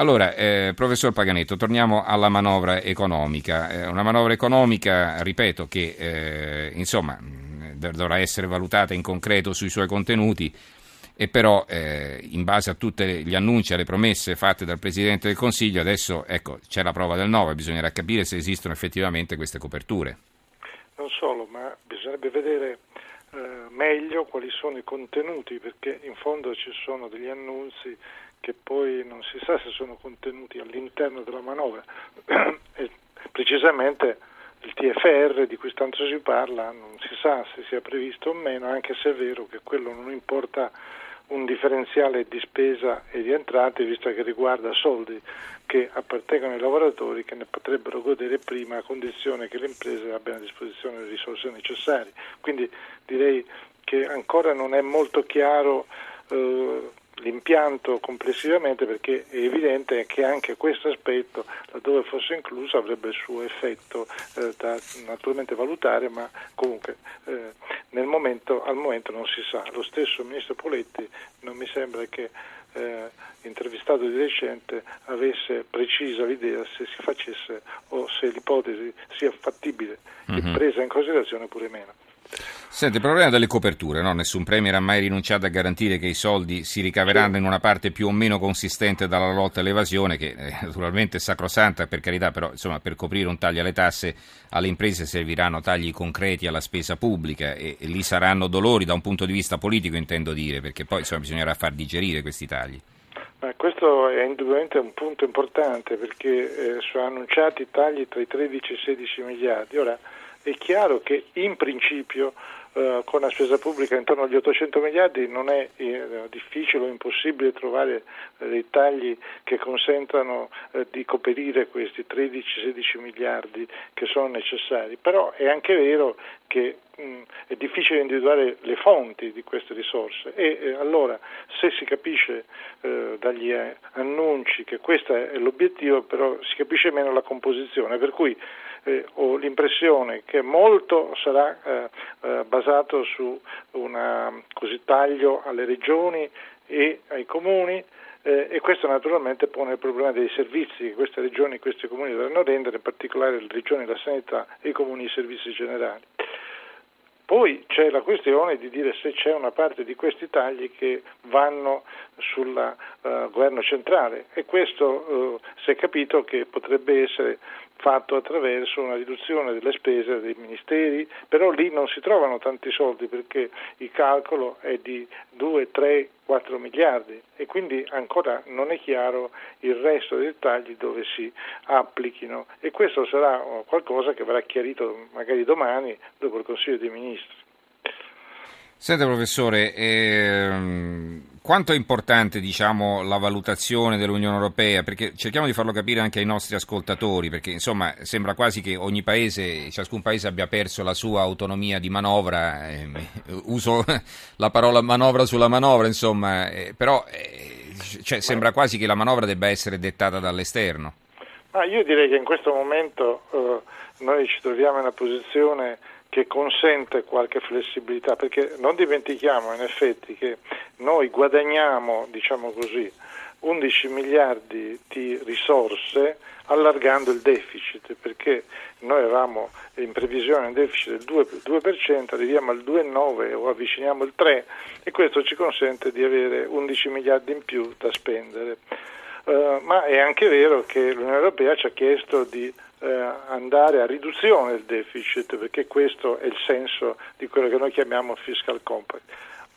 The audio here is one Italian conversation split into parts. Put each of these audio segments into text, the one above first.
Allora, eh, professor Paganetto, torniamo alla manovra economica. Eh, una manovra economica, ripeto, che eh, insomma dovrà essere valutata in concreto sui suoi contenuti e però eh, in base a tutti gli annunci e alle promesse fatte dal Presidente del Consiglio adesso ecco, c'è la prova del 9, bisognerà capire se esistono effettivamente queste coperture. Non solo, ma bisognerebbe vedere eh, meglio quali sono i contenuti perché in fondo ci sono degli annunci che poi non si sa se sono contenuti all'interno della manovra e precisamente il TFR di cui tanto si parla non si sa se sia previsto o meno, anche se è vero che quello non importa un differenziale di spesa e di entrate, visto che riguarda soldi che appartengono ai lavoratori che ne potrebbero godere prima a condizione che le imprese abbiano a disposizione le risorse necessarie. Quindi direi che ancora non è molto chiaro eh, l'impianto complessivamente perché è evidente che anche questo aspetto, laddove fosse incluso, avrebbe il suo effetto eh, da naturalmente valutare, ma comunque eh, momento, al momento non si sa. Lo stesso Ministro Poletti non mi sembra che eh, intervistato di recente avesse precisa l'idea se si facesse o se l'ipotesi sia fattibile mm-hmm. presa in considerazione oppure meno. Senti, il problema delle coperture, no? nessun Premier ha mai rinunciato a garantire che i soldi si ricaveranno in una parte più o meno consistente dalla lotta all'evasione, che eh, naturalmente è sacrosanta per carità, però insomma, per coprire un taglio alle tasse alle imprese serviranno tagli concreti alla spesa pubblica e, e lì saranno dolori da un punto di vista politico intendo dire, perché poi insomma, bisognerà far digerire questi tagli. Ma questo è indubbiamente un punto importante perché eh, sono annunciati tagli tra i 13 e i 16 miliardi. Ora, è chiaro che in principio eh, con la spesa pubblica intorno agli 800 miliardi non è eh, difficile o impossibile trovare eh, dei tagli che consentano eh, di coprire questi 13-16 miliardi che sono necessari, però è anche vero che mh, è difficile individuare le fonti di queste risorse e eh, allora se si capisce eh, dagli annunci che questo è l'obiettivo, però si capisce meno la composizione, per cui eh, ho l'impressione che molto sarà eh, eh, basato su un taglio alle regioni e ai comuni eh, e questo naturalmente pone il problema dei servizi che queste regioni e questi comuni dovranno rendere, in particolare le regioni della sanità e i comuni i servizi generali. Poi c'è la questione di dire se c'è una parte di questi tagli che vanno sul uh, governo centrale. E questo uh, si è capito che potrebbe essere fatto attraverso una riduzione delle spese dei ministeri, però lì non si trovano tanti soldi perché il calcolo è di 2, 3, 4 miliardi e quindi ancora non è chiaro il resto dei dettagli dove si applichino e questo sarà qualcosa che verrà chiarito magari domani dopo il Consiglio dei Ministri. Senta professore, ehm, quanto è importante diciamo, la valutazione dell'Unione Europea? Perché cerchiamo di farlo capire anche ai nostri ascoltatori, perché insomma sembra quasi che ogni paese, ciascun paese abbia perso la sua autonomia di manovra, eh, uso la parola manovra sulla manovra, insomma, eh, però eh, cioè, sembra quasi che la manovra debba essere dettata dall'esterno. Ma io direi che in questo momento eh, noi ci troviamo in una posizione che consente qualche flessibilità, perché non dimentichiamo in effetti che noi guadagniamo, diciamo così, 11 miliardi di risorse allargando il deficit, perché noi eravamo in previsione un deficit del 2%, 2% arriviamo al 2,9% o avviciniamo il 3% e questo ci consente di avere 11 miliardi in più da spendere. Uh, ma è anche vero che l'Unione Europea ci ha chiesto di andare a riduzione del deficit, perché questo è il senso di quello che noi chiamiamo fiscal compact.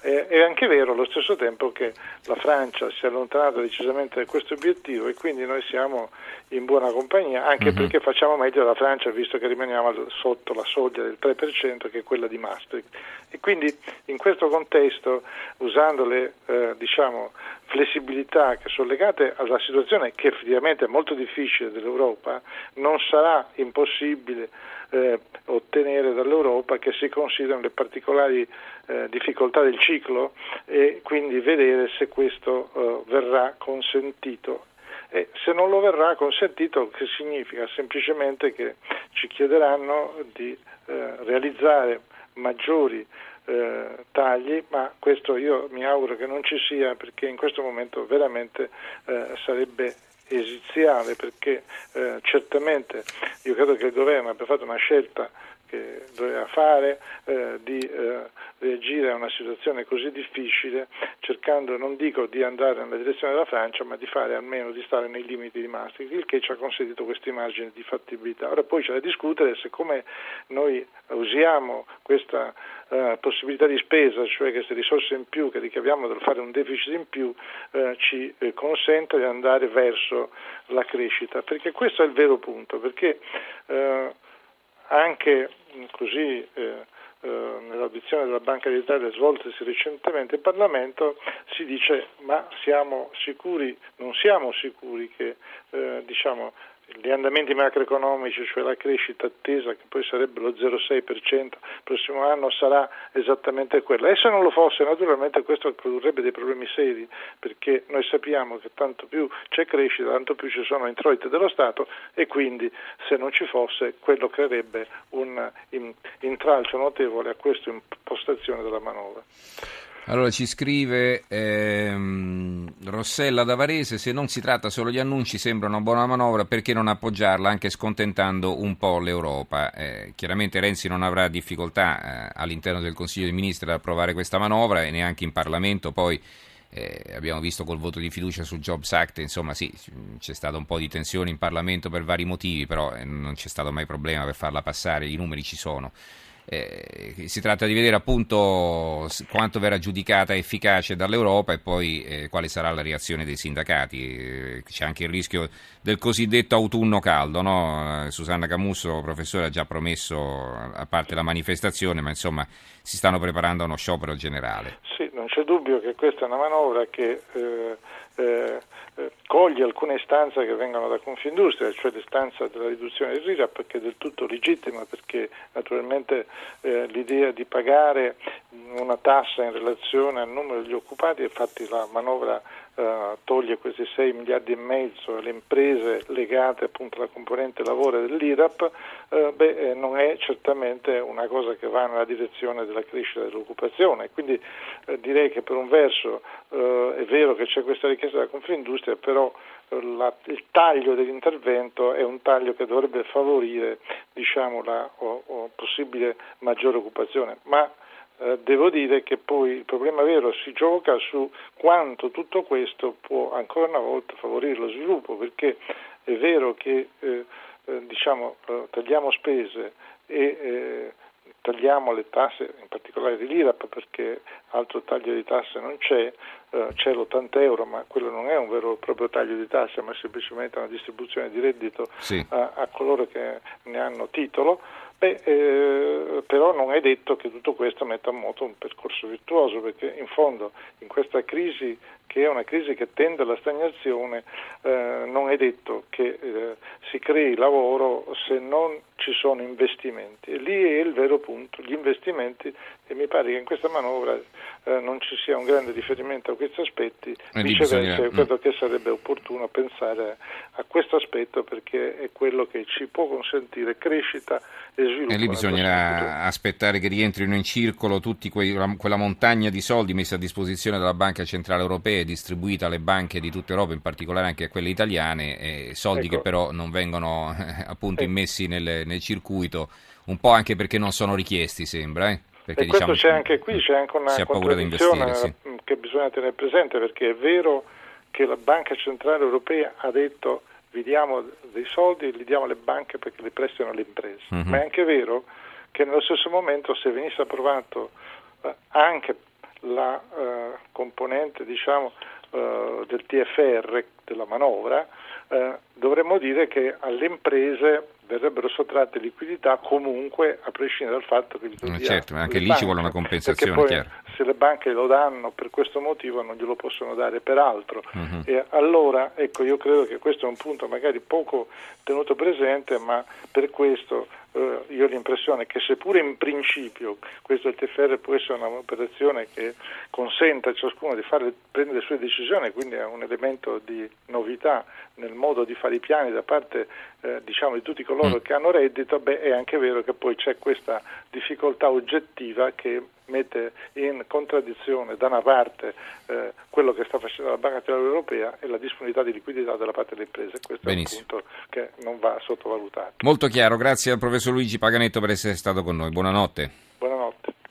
È anche vero allo stesso tempo che la Francia si è allontanata decisamente da questo obiettivo e quindi noi siamo in buona compagnia, anche mm-hmm. perché facciamo meglio della Francia visto che rimaniamo sotto la soglia del 3% che è quella di Maastricht. E quindi in questo contesto, usando le eh, diciamo, flessibilità che sono legate alla situazione che effettivamente è molto difficile dell'Europa, non sarà impossibile eh, ottenere dall'Europa che si considerano le particolari eh, difficoltà del ciclo e quindi vedere se questo eh, verrà consentito. E se non lo verrà consentito, che significa? Semplicemente che ci chiederanno di eh, realizzare maggiori eh, tagli, ma questo io mi auguro che non ci sia perché in questo momento veramente eh, sarebbe esiziale perché eh, certamente io credo che il governo abbia fatto una scelta che doveva fare eh, di eh, reagire a una situazione così difficile cercando non dico di andare nella direzione della Francia ma di fare almeno di stare nei limiti di Maastricht il che ci ha consentito questi margini di fattibilità. Ora poi c'è da discutere se come noi usiamo questa eh, possibilità di spesa cioè queste risorse in più che ricaviamo dal fare un deficit in più eh, ci eh, consente di andare verso la crescita. Perché questo è il vero punto perché eh, anche così eh, eh, nell'audizione della Banca d'Italia svoltasi recentemente in Parlamento si dice ma siamo sicuri, non siamo sicuri che diciamo, gli andamenti macroeconomici, cioè la crescita attesa che poi sarebbe lo 0,6% il prossimo anno sarà esattamente quella. E se non lo fosse, naturalmente questo produrrebbe dei problemi seri, perché noi sappiamo che tanto più c'è crescita, tanto più ci sono introiti dello Stato e quindi se non ci fosse quello creerebbe un intralcio notevole a questa impostazione della manovra. Allora ci scrive ehm, Rossella da Varese, se non si tratta solo di annunci sembra una buona manovra, perché non appoggiarla anche scontentando un po' l'Europa? Eh, chiaramente Renzi non avrà difficoltà eh, all'interno del Consiglio dei Ministri ad approvare questa manovra e neanche in Parlamento poi. Eh, abbiamo visto col voto di fiducia sul Jobs Act, insomma sì, c'è stato un po' di tensione in Parlamento per vari motivi, però eh, non c'è stato mai problema per farla passare, i numeri ci sono. Eh, si tratta di vedere appunto quanto verrà giudicata efficace dall'Europa e poi eh, quale sarà la reazione dei sindacati. Eh, c'è anche il rischio del cosiddetto autunno caldo. No? Eh, Susanna Camusso, professore, ha già promesso, a parte la manifestazione, ma insomma si stanno preparando a uno sciopero generale. Sì, non c'è dubbio che questa è una manovra che eh, eh, eh, coglie alcune istanze che vengono da Confindustria, cioè l'istanza della riduzione del RIRAP, che è del tutto legittima perché naturalmente eh, l'idea di pagare una tassa in relazione al numero degli occupati, infatti la manovra eh, toglie questi 6 miliardi e mezzo alle imprese legate appunto alla componente lavoro dell'IRAP, eh, beh, eh, non è certamente una cosa che va nella direzione della crescita dell'occupazione. Quindi eh, direi che per un verso eh, è vero che c'è questa richiesta della Confindustria, però la, il taglio dell'intervento è un taglio che dovrebbe favorire diciamo, la o, o possibile maggiore occupazione. Ma eh, devo dire che poi il problema vero si gioca su quanto tutto questo può ancora una volta favorire lo sviluppo, perché è vero che eh, eh, diciamo, eh, tagliamo spese e tagliamo le tasse, in particolare di l'IRAP, perché altro taglio di tasse non c'è, c'è l'80 euro, ma quello non è un vero e proprio taglio di tasse, ma semplicemente una distribuzione di reddito sì. a, a coloro che ne hanno titolo. Beh, eh, però non è detto che tutto questo metta a moto un percorso virtuoso, perché in fondo in questa crisi, che è una crisi che tende alla stagnazione, eh, non è detto che eh, si crei lavoro se non ci sono investimenti. E lì è il vero punto, gli investimenti, e mi pare che in questa manovra eh, non ci sia un grande riferimento a questi aspetti, e viceversa io credo mm. che sarebbe opportuno pensare a questo aspetto perché è quello che ci può consentire crescita e sviluppo. E lì bisognerà aspettare che rientrino in circolo tutti quei, quella montagna di soldi messa a disposizione dalla Banca Centrale Europea e distribuita alle banche di tutta Europa, in particolare anche a quelle italiane, soldi ecco. che però non vengono appunto ecco. immessi nel, nel, circuito, un po' anche perché non sono richiesti, sembra. Eh? Perché, e diciamo, c'è anche qui, c'è anche una contraddizione sì. che bisogna tenere presente, perché è vero che la Banca Centrale Europea ha detto vi diamo dei soldi e li diamo alle banche perché li prestano alle imprese, uh-huh. ma è anche vero che nello stesso momento se venisse approvato eh, anche la eh, componente diciamo, eh, del TFR, della manovra, eh, dovremmo dire che alle imprese verrebbero sottratte liquidità comunque a prescindere dal fatto che li certo, ma anche lì banche, ci vuole una compensazione poi, se le banche lo danno per questo motivo non glielo possono dare per altro uh-huh. e allora ecco io credo che questo è un punto magari poco tenuto presente ma per questo eh, io ho l'impressione che seppure in principio questo TFR può essere un'operazione che consente a ciascuno di fare, prendere le sue decisioni, quindi è un elemento di novità nel modo di fare i piani da parte eh, diciamo, di tutti coloro mm. che hanno reddito, beh, è anche vero che poi c'è questa difficoltà oggettiva che mette in contraddizione da una parte eh, quello che sta facendo la Banca Centrale Europea e la disponibilità di liquidità da parte delle imprese. Questo Benissimo. è un punto che non va sottovalutato. Molto chiaro, grazie al professor Luigi Paganetto per essere stato con noi. Buonanotte.